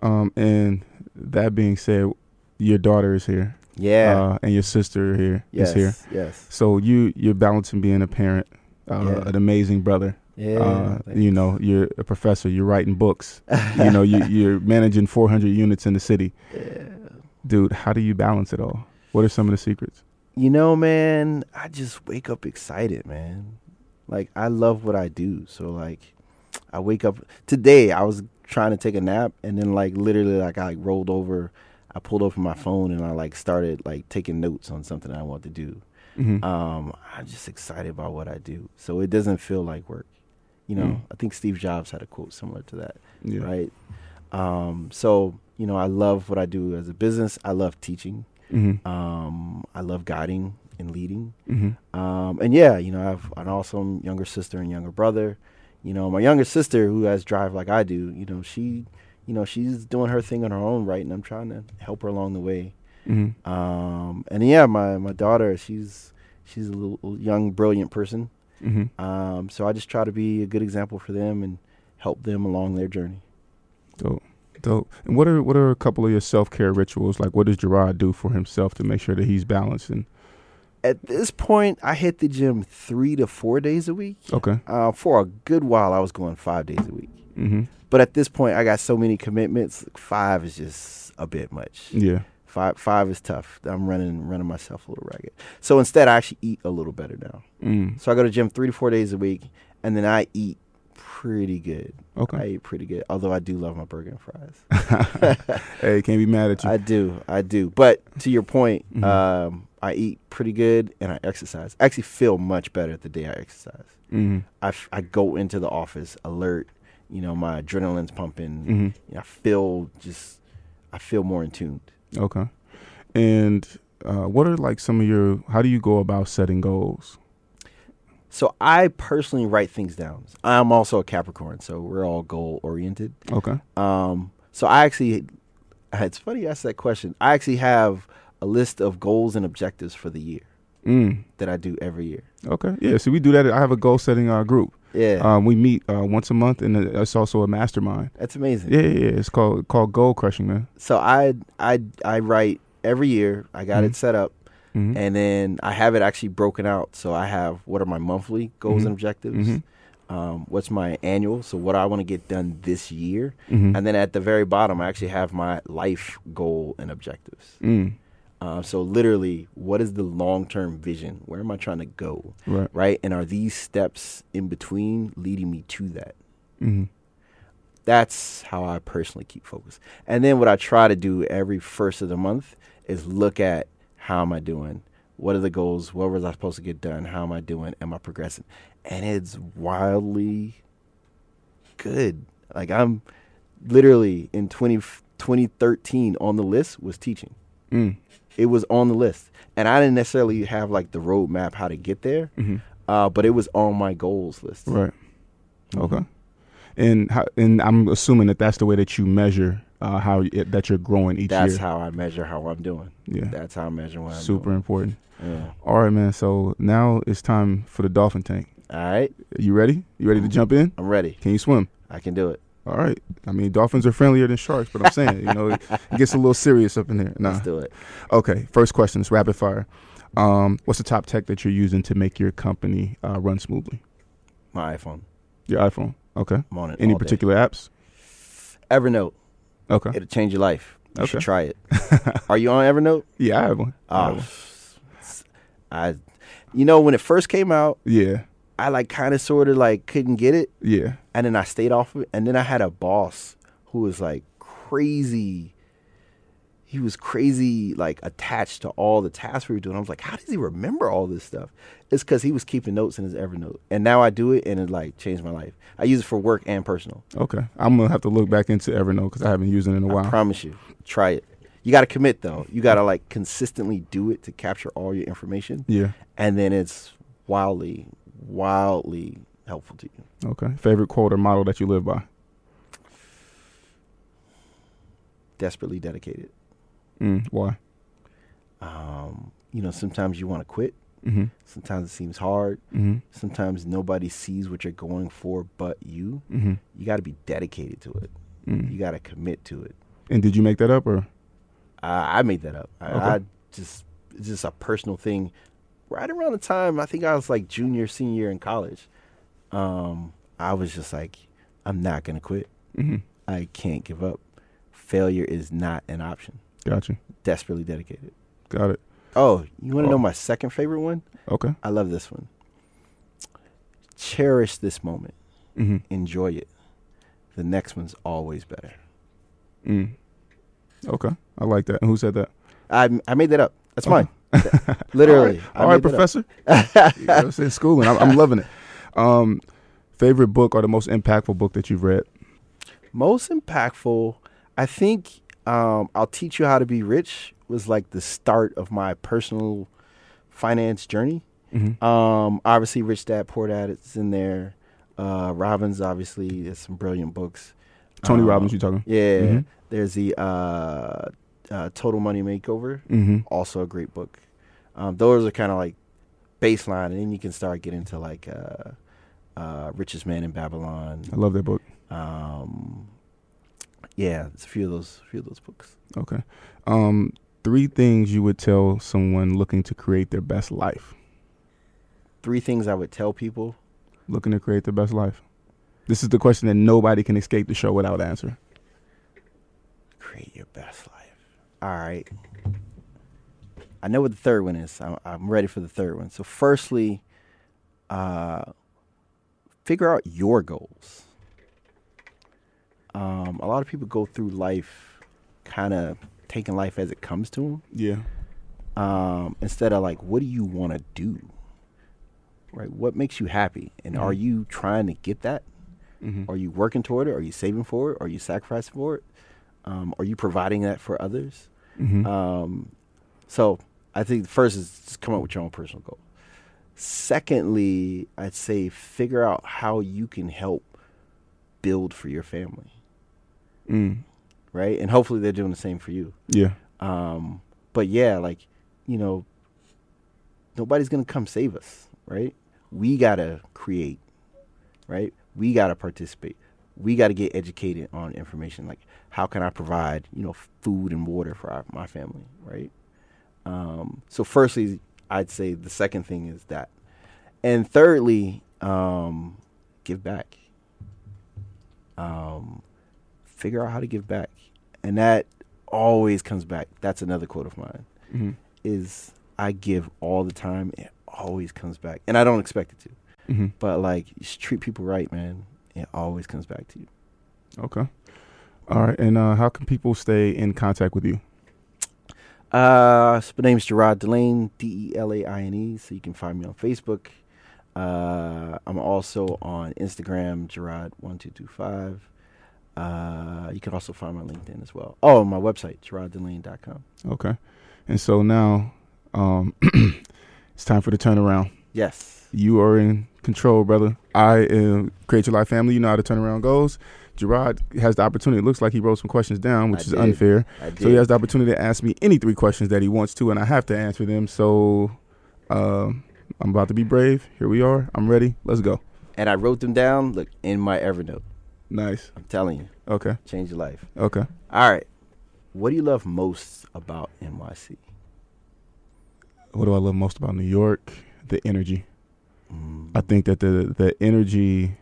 Um, and that being said, your daughter is here. Yeah. Uh, and your sister here is yes. here. Yes. So you you're balancing being a parent, uh, Yeah. an amazing brother. Yeah. uh, you know, you're a professor. You're writing books. you know, you, (laughs) you're managing 400 units in the city. Yeah. Dude, how do you balance it all? What are some of the secrets? You know, man, I just wake up excited, man. Like I love what I do. So like I wake up today I was trying to take a nap and then like literally like I like rolled over, I pulled over my phone and I like started like taking notes on something I want to do. Mhm. Um I'm just excited about what I do. So it doesn't feel like work. You know, Mm. I think Steve Jobs had a quote similar to that yeah. right? Um, so you know, I love what I do as a business. I love teaching. Mm-hmm. Um, I love guiding and leading. Mm-hmm. Um, and yeah, you know, I have an awesome younger sister and younger brother. You know, my younger sister who has drive like I do. You know, she, you know, she's doing her thing on her own, right? And I'm trying to help her along the way. Mm-hmm. Um, and yeah, my my daughter, she's she's a little young, brilliant person. Mm-hmm. Um, so I just try to be a good example for them and help them along their journey. Dope. Dope. And what are what are a couple of your self care rituals? Like, what does Gerard do for himself to make sure that he's balanced? And At this point, I hit the gym three to four days a week. okay. Uh, for a good while, I was going five days a week. Mm-hmm. But at this point, I got so many commitments. Five is just a bit much. Yeah. Five five is tough. I'm running running myself a little ragged. So instead, I actually eat a little better now. Mm. So I go to gym three to four days a week, and then I eat pretty good. Okay. I eat pretty good. Although I do love my burger and fries. (laughs) hey, can't be mad at you. I do, I do. But to your point, Mhm. um, I eat pretty good and I exercise. I actually feel much better the day I exercise. mm-hmm. I, f- I go into the office alert. You know, my adrenaline's pumping. Mm-hmm. You know, I feel just, I feel more in tune. Okay. And uh, what are like some of your? How do you go about setting goals? So I personally write things down. I'm also a Capricorn, so we're all goal oriented. Okay. Um, so I actually, it's funny you asked that question. I actually have a list of goals and objectives for the year Mm. that I do every year. Okay. Yeah. So we do that. I have a goal setting uh, group. Yeah, Um, we meet uh, once a month, and it's also a mastermind. that's amazing. Yeah, yeah, yeah. It's called called goal crushing, man. So I I I write every year. I got Mhm. it set up, Mm-hmm. and then I have it actually broken out. So I have what are my monthly goals Mhm. and objectives. Mhm. Um, what's my annual? So what I want to get done this year, Mm-hmm. and then at the very bottom, I actually have my life goal and objectives. mm. Uh, so literally, what is the long term vision? Where am I trying to go? Right. Right, and are these steps in between leading me to that? Mm-hmm. that's how I personally keep focused. And then what I try to do every first of the month is look at how am I doing? What are the goals? What was I supposed to get done? How am I doing? Am I progressing? And it's wildly good. Like I'm literally in 20, 2013 on the list was teaching. Mm. It was on the list. And I didn't necessarily have like the roadmap how to get there, Mm-hmm. uh, but it was on my goals list. Right. Okay. And how, and I'm assuming that that's the way that you measure uh, how it, that you're growing each That's year. That's how I measure how I'm doing. yeah. That's how I measure what I'm Super doing. important. Yeah. All right, man. So now it's time for the dolphin tank. All right, You ready? You ready to jump in? I'm ready. Can you swim? I can do it. All right. I mean, dolphins are friendlier than sharks, but I'm saying, you know, it, it gets a little serious up in there. Nah. Let's do it. Okay. First question is rapid fire. Um, what's the top tech that you're using to make your company uh, run smoothly? My iPhone. Your iPhone. Okay. I'm on it. Any all day. particular apps? Evernote. Okay. It'll change your life. You should Okay. try it. (laughs) Are you on Evernote? Yeah, I have one. I have Oh, one. I. You know, when it first came out, Yeah. I like kind of sort of like couldn't get it, Yeah. and then I stayed off of it, and then I had a boss who was like crazy. he was crazy like attached to all the tasks we were doing. I was like, how does he remember all this stuff? It's because he was keeping notes in his Evernote, and now I do it, and it like changed my life. I use it for work and personal. Okay, I'm gonna have to look back into Evernote because I haven't used it in a while. promise you, try it. You got to commit though. You got to like consistently do it to capture all your information, yeah. and then it's wildly, wildly helpful to you. Okay. Favorite quote or model that you live by? Desperately dedicated. Mm, why? Um, you know, sometimes you want to quit. Mm-hmm. Sometimes it seems hard. Mm-hmm. Sometimes nobody sees what you're going for but you. Mm-hmm. You got to be dedicated to it. Mm. You got to commit to it. And did you make that up or? I, I made that up. I, Okay. I just it's just a personal thing. Right around the time I think I was like junior, senior year in college, um, I was just like, I'm not gonna quit. Mm-hmm. I can't give up. Failure is not an option. Gotcha. Desperately dedicated. Got it. Oh, you want to Oh. know my second favorite one? Okay. I love this one. Cherish this moment. Mm-hmm. Enjoy it. The next one's always better. Mm. Okay. I like that. And who said that? I I made that up. That's Oh. mine. (laughs) Literally. All right, that up. professor. you know, it's in schooling. I'm, I'm loving it. Um, favorite book or the most impactful book that you've read? most impactful i think um, i'll teach you how to be rich was like the start of my personal finance journey Mm-hmm. um, obviously rich dad poor dad it's in there uh, robbins obviously there's some brilliant books Tony Um, Robbins, you talking? yeah Mhm. there's the uh, uh, total money makeover Mm-hmm. also a great book um, those are kind of like baseline and then you can start getting to like uh, uh, richest man in babylon I love that book. um, yeah, it's a few of those, few of those books. Okay. Um, three things you would tell someone looking to create their best life. Three things I would tell people. Looking to create their best life. This is the question that nobody can escape the show without answering. Create your best life. All right. I know what the third one is. I'm, I'm ready for the third one. So, firstly, uh, figure out your goals. Um, a lot of people go through life kind of taking life as it comes to them. Yeah. um, instead of like, what do you want to do? Right? What makes you happy? And are you trying to get that? Mm-hmm. Are you working toward it? Are you saving for it? Are you sacrificing for it? Um, are you providing that for others? Mm-hmm. Um, so I think first is just come up with your own personal goal. Secondly, I'd say figure out how you can help build for your family, mm. right? And hopefully they're doing the same for you. Yeah. Um, but yeah, like, you know, nobody's gonna come save us, right? We gotta create, right? We gotta participate. We gotta get educated on information. Like, how can I provide, you know, food and water for our, my family, right? Um, so, firstly, I'd say the second thing is that, and thirdly, um, give back. Um, figure out how to give back, and that always comes back. That's another quote of mine. Mm-hmm. Is I give all the time. It always comes back, and I don't expect it to. Mm-hmm. But like, you treat people right, man. It always comes back to you. Okay. All right. And uh, how can people stay in contact with you? Uh, so my name's Gerard Delaine, D E L A I N E. So you can find me on Facebook. Uh, I'm also on Instagram, Gerard one two two five. Uh, you can also find my LinkedIn as well. Oh, my website, gerarddelaine.com. Okay. And so now um, (clears throat) it's time for the turnaround. Yes. You are in control, brother. I am Create Your Life Family. You know how the turnaround goes. Gerard has the opportunity. It looks like he wrote some questions down, which I is did. unfair. So he has the opportunity to ask me any three questions that he wants to, and I have to answer them. So um I'm about to be brave. Here we are. I'm ready. Let's go. and I wrote them down. Look in my Evernote. Nice. I'm telling you, Okay. change your life. Okay. All right. What do you love most about NYC? What do I love most about New York? The energy. Mm. I think that the the energy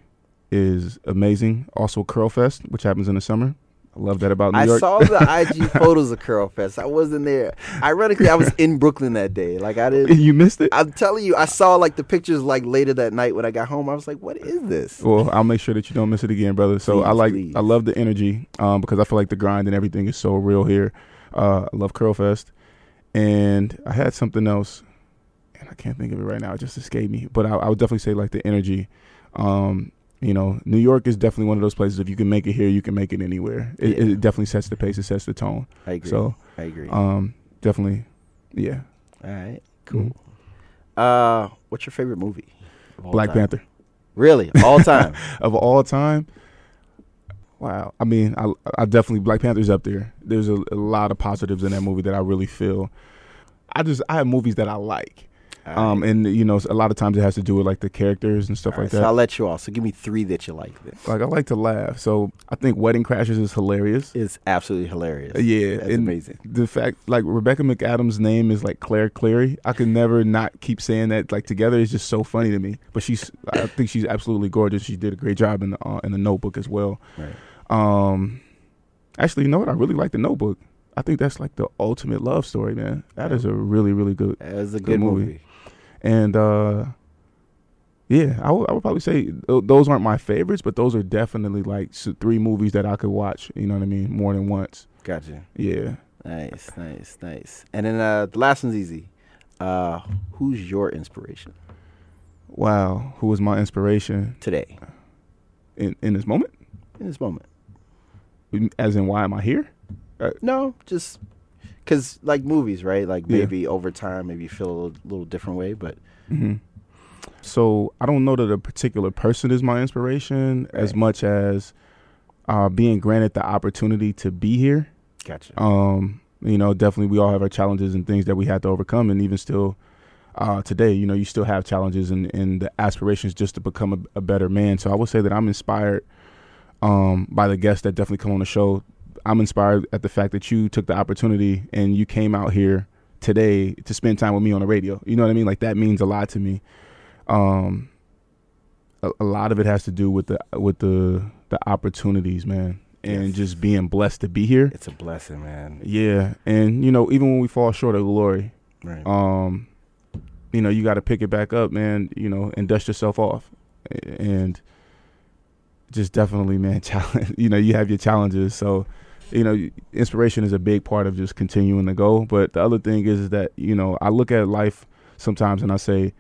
is amazing. Also, Curl Fest, which happens in the summer. I love that about New I York. saw the (laughs) IG photos of Curl Fest. I wasn't there. Ironically, I was in Brooklyn that day. Like I didn't. you missed it. I'm telling you, I saw like the pictures like later that night when I got home. I was like, "What is this?" Well, I'll make sure that you don't miss it again, brother. So I like, please. I love the energy um, because I feel like the grind and everything is so real here. Uh, I love Curl Fest, and I had something else, and I can't think of it right now. It just escaped me. But I, I would definitely say like the energy. Um, you know, New York is definitely one of those places. If you can make it here, you can make it anywhere. It, Yeah. it definitely sets the pace. It sets the tone. I agree. So, I agree. um, definitely, yeah. All right, cool. Uh, what's your favorite movie? Black time? Panther Really, all (laughs) time. of all time. Wow. I mean, I, I definitely Black Panther's up there. There's a, a lot of positives in that movie that I really feel. I just I have movies that I like. Um, and you know, a lot of times it has to do with like the characters and stuff All right, like so that. I'll let you off. So give me three that you like. Then. like I like to laugh, so I think Wedding Crashers is hilarious. It's absolutely hilarious. Yeah, that's amazing. The fact, like Rebecca McAdams' name is like Claire Cleary. I could never not keep saying that. Like together, it's just so funny to me. But she's, I think she's absolutely gorgeous. She did a great job in the uh, in the Notebook as well. Right. Um, actually, you know what? I really like the Notebook. I think that's like the ultimate love story, man. That is a really, really good. It was a Good good, movie. movie. And uh, yeah, I would probably say th- those aren't my favorites, but those are definitely like three movies that I could watch. You know what I mean? More than once. Gotcha. Yeah. Nice, nice, nice. And then uh, the last one's easy. Uh, who's your inspiration Wow, who was my inspiration today in in this moment? in this moment? As in, why am I here? No, just because like movies, right? Like Yeah. maybe over time, maybe you feel a little, little different way, but hmm So I don't know that a particular person is my inspiration as much as uh, being granted the opportunity to be here. gotcha. Um, you know, definitely we all have our challenges and things that we have to overcome, and even still uh, today, you know, you still have challenges and, and the aspirations just to become a, a better man. So I would say that I'm inspired um, by the guests that definitely come on the show. I'm inspired at the fact that you took the opportunity and you came out here today to spend time with me on the radio. You know what I mean? Like that means a lot to me. Um, a, a lot of it has to do with the with the the opportunities, man, and Yes. just being blessed to be here. it's a blessing, man. Yeah, and you know, even when we fall short of glory, Right. um, you know, you got to pick it back up, man. You know, and dust yourself off, and just definitely, man. (laughs) Challenge. You know, you have your challenges, so you know, inspiration is a big part of just continuing to go. But the other thing is, is that you know, I look at life sometimes and I say,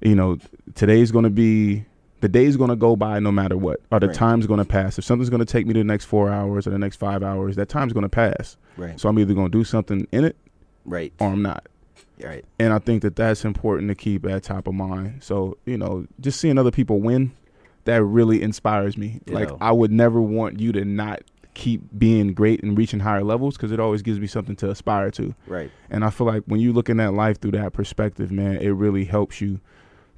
you know, today's going to be. The day's going to go by no matter what, or the Right. time's going to pass. If something's going to take me the next four hours or the next five hours, that time's going to pass. right. So I'm either going to do something in it right. or I'm not. Right. And I think that that's important to keep at top of mind. So, you know, just seeing other people win, that really inspires me. You like, know. I would never want you to not keep being great and reaching higher levels because it always gives me something to aspire to. Right. And I feel like when you're looking at life through that perspective, man, it really helps you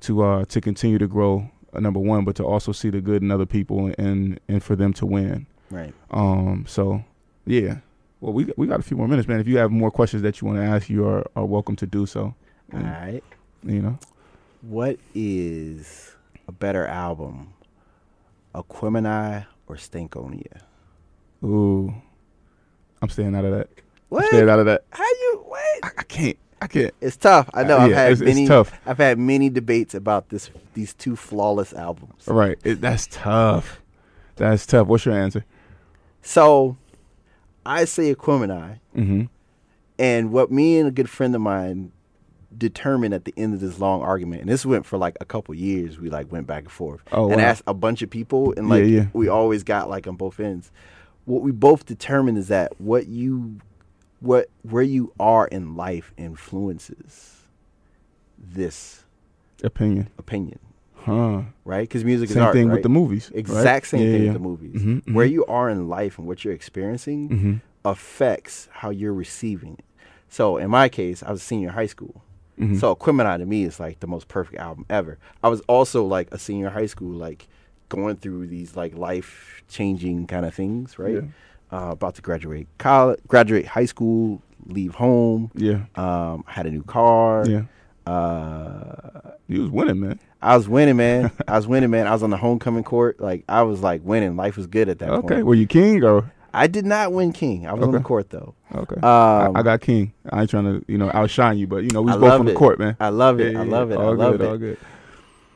to uh to continue to grow. Uh, number one, but to also see the good in other people and and for them to win. Right. Um, so yeah. Well, we we got a few more minutes, man. If you have more questions that you want to ask, you are, are welcome to do so. All right. You know, What is a better album, Aquemini or Stankonia? Ooh, I'm staying out of that. I'm What? staying out of that. How you what? I, I can't. I can't. It's tough. I know. Uh, I've yeah, had it's- it's many. tough. I've had many debates about this. These two flawless albums. Right. It, that's tough. That's tough. What's your answer? So, I say Aquemini, Mm-hmm. and what me and a good friend of mine determined at the end of this long argument, and this went for like a couple years. We like went back and forth, Oh, and wow. asked a bunch of people, and Yeah, like yeah. we always got like on both ends. What we both determined is that what you, what where you are in life influences this Opinion. opinion, Huh. right? Because music is Same art. thing right? with the movies. right? Exact same Yeah, thing yeah. with the movies. Mhm, Where mhm. you are in life and what you're experiencing Mhm. affects how you're receiving it. So in my case, I was a senior in high school. Mhm. So Aquemini to me is like the most perfect album ever. I was also like a senior in high school, like going through these like life changing kind of things, right? Uh, about to graduate college, graduate high school, leave home. Yeah. Um, had a new car. Yeah. Uh, You was winning, man. I was winning, man. (laughs) I was winning, man. I was on the homecoming court. Like I was like winning. Life was good at that Okay. point. Were you king or? I did not win king. I was on the court though. Okay. I, Um, I got king. I ain't trying to, you know, outshine you, but you know, we was both on the it. court, man. I love it. Yeah, I love it. I All love good. it. All good.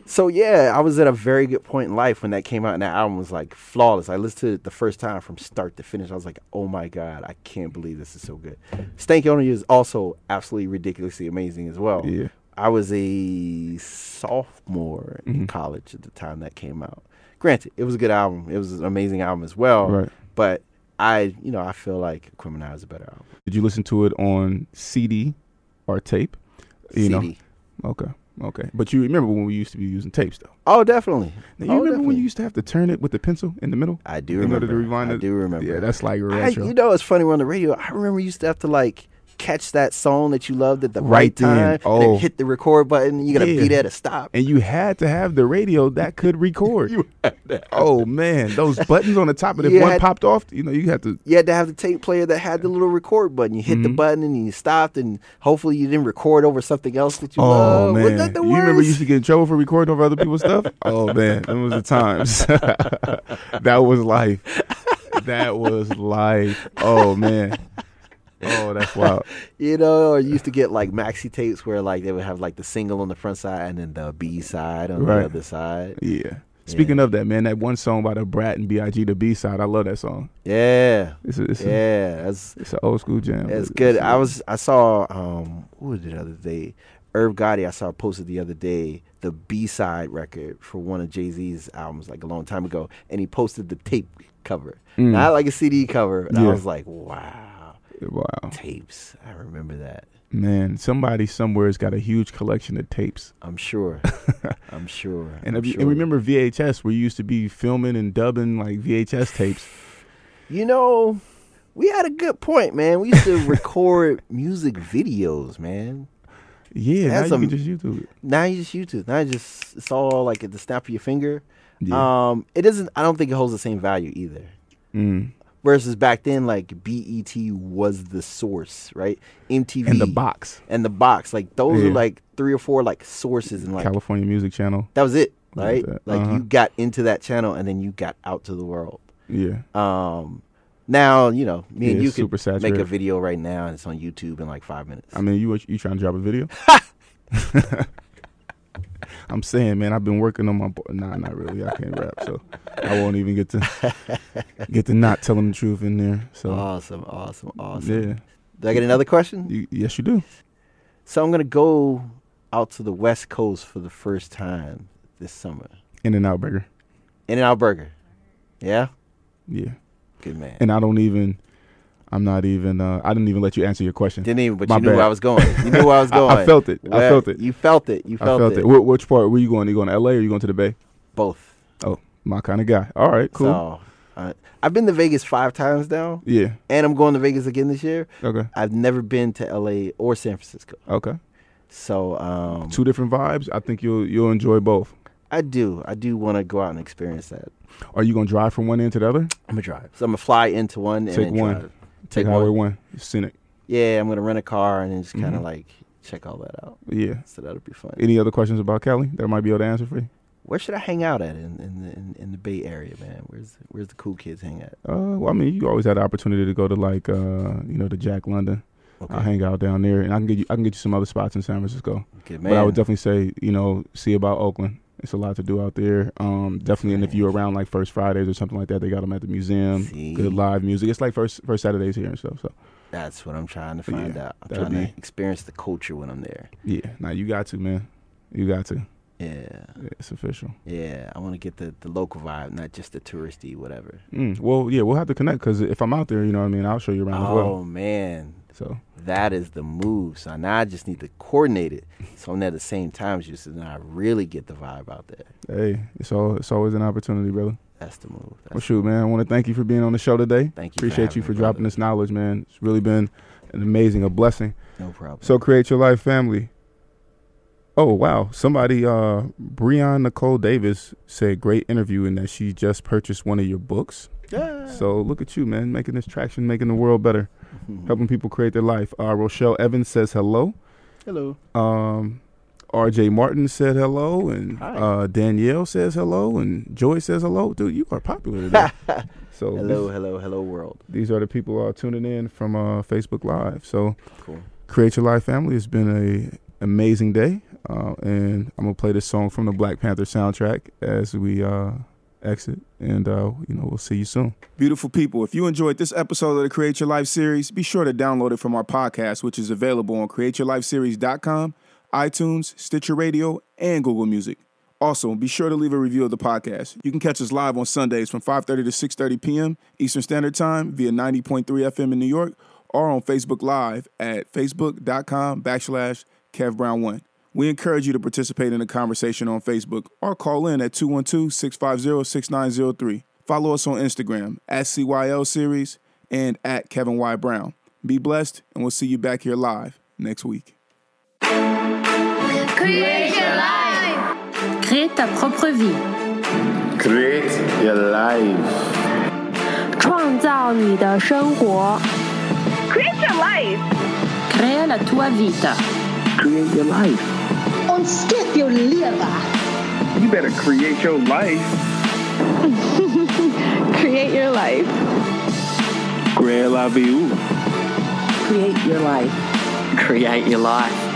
So yeah, I was at a very good point in life when that came out, and that album was like flawless. I listened to it the first time from start to finish. I was like, "Oh my god, I can't believe this is so good." Stankonia is also absolutely ridiculously amazing as well. Yeah. I was a sophomore Mm-hmm. in college at the time that came out. Granted, it was a good album. It was an amazing album as well. Right. But I, you know, I feel like Aquemini is a better album. Did you listen to it on CD or tape? You know. Okay. Okay. But you remember when we used to be using tapes though. Oh, definitely. Now, you oh, remember when you used to have to turn it with the pencil in the middle? I do in remember. order to rewind I it? do remember. Yeah, that's like I, you know, it's funny. We're on the radio. I remember you used to have to like catch that song that you loved at the right, Right time, and Oh. then hit the record button. You gotta Yeah. be there to stop. and you had to have the radio that could record. (laughs) oh man, those (laughs) buttons on the top, and if one had- popped off, you know you had to. you had to have the tape player that had the little record button. You hit Mm-hmm. the button and you stopped, and hopefully you didn't record over something else that you Oh loved. man, Wasn't that the you remember you used to get in trouble for recording over other people's stuff? (laughs) Oh man, them was the times. that was life. That was life. Oh man. Oh, that's wild. (laughs) You know, or you used to get like maxi tapes where like they would have like the single on the front side and then the B side on Right. the other side. Yeah. Speaking of that, man, that one song by the Brat and Big, the B side, I love that song. Yeah, It's a, it's, a, that's it's an old school jam. It's good. it's- I was I saw um what was it the other day? Irv Gotti I saw posted the other day the B side record for one of Jay Z's albums like a long time ago, and he posted the tape cover, not like a CD cover. And I Mm. Was like, wow, Wow, tapes. I remember that. man, somebody somewhere's got a huge collection of tapes. I'm sure. (laughs) I'm sure. And, I'm you, sure. and remember VHS, where you used to be filming and dubbing like VHS tapes. (sighs) you know, we had a good point, man. We used to (laughs) record music videos, man. Yeah, That's now you can just YouTube it. Now you just YouTube. Now you just it's all like at the snap of your finger. Yeah. Um, it doesn't. I don't think it holds the same value either. Mm. Versus back then, like BET was the source, right? MTV And the box, and the box, like those Yeah. were like three or four like sources, and like California Music Channel. that was it, That was right? Like Uh-huh. you got into that channel, and then you got out to the world. Yeah. Um, now you know me and you could make a video right now, and it's on YouTube in like five minutes. I mean, you you trying to drop a video? (laughs) I'm saying, man, I've been working on my. bo- Nah, not really. I can't rap, so I won't even get to (laughs) get to not tell telling the truth in there. So awesome, awesome, awesome. yeah, Do I get another question? you, yes, you do. So I'm gonna go out to the West Coast for the first time this summer. In and out burger. In and Out Burger. Yeah, Yeah, good man. and I don't even. I'm not even. Uh, I didn't even let you answer your question. Didn't even, but My you knew where I was going. You knew where I was (laughs) going. I felt it. I felt it. You felt it. You I felt, felt it. it. Wh- which part? were you going? You going to L.A. or you going to the Bay? Both. Oh, my kind of guy. All right, cool. So, uh, I've been to Vegas five times now, yeah. and I'm going to Vegas again this year. Okay. I've never been to L.A. or San Francisco, Okay. so um, Two different vibes. I think you'll you'll enjoy both. I do. I do want to go out and experience that. Are you gonna drive from one end to the other? I'm gonna drive. So I'm gonna fly into one and Take then one. drive. Take, Take Highway one. Scenic. Yeah, I'm gonna rent a car and then just kind of Mhm. like check all that out. Yeah. So that'll be fun. Any other questions about Cali that I might be able to answer for you? Where should I hang out at in in the, in, in the Bay Area, man? Where's where's the cool kids hang at? Uh, well, I mean, you always had the opportunity to go to like, uh, you know, the Jack London. Okay, I'll hang out down there, and I can get you. I can get you some other spots in San Francisco. good man. But I would definitely say, you know, see about Oakland. It's a lot to do out there. Um, definitely, and if you're around like First Fridays or something like that, they got them at the museum. See? Good live music. It's like first first Saturdays here and stuff. So That's what I'm trying to find Yeah, out. I'm trying be- to experience the culture when I'm there. yeah, now you got to, man. You got to. Yeah, Yeah, it's official. yeah. I want to get the the local vibe, not just the touristy whatever. Mm, well, yeah, we'll have to connect because if I'm out there, you know what I mean, I'll show you around as Oh well. man, So that is the move. So now I just need to coordinate it. So I'm at the same time as you, so now I really get the vibe out there. hey, it's all it's always an opportunity, brother. That's the move. That's Well, shoot, man. I want to thank you for being on the show today. Thank you Appreciate having you for me, dropping brother. this knowledge, man. It's really been an amazing, a blessing. no problem. So create your life, family. Oh wow! Somebody, uh, Breon Nicole Davis said, "Great interview," and that she just purchased one of your books. yeah. So look at you, man, making this traction, making the world better, helping people create their life. Uh, Rochelle Evans says hello. hello. Um, R.J. Martin said hello, and uh, Danielle says hello, and Joy says hello. Dude, you are popular today. (laughs) so Hello, hello, hello, world. these are the people uh, tuning in from uh, Facebook Live. So Cool. create your life, family. It's been a amazing day. Uh, and I'm gonna play this song from the Black Panther soundtrack as we uh, exit, and uh, you know we'll see you soon. Beautiful people, if you enjoyed this episode of the Create Your Life series, be sure to download it from our podcast, which is available on CreateYourLifeSeries.com, iTunes, Stitcher Radio, and Google Music. Also, be sure to leave a review of the podcast. You can catch us live on Sundays from 5:30 to 6:30 p.m. Eastern Standard Time via 90.3 FM in New York, or on Facebook Live at facebook.com backslash Kev Brown One. We encourage you to participate in the conversation on Facebook or call in at 212-650-6903. Follow us on Instagram at CYL Series and at Kevin Y. Brown. Be blessed, and we'll see you back here live next week. Create your life. Crée ta propre vie， Create your life. 创造你的生活。 Create your life. Crea la tua vita. Create your life. Und skip your liver. You better create your life. (laughs) Create your life. Create la vie. Create your life. Create your life.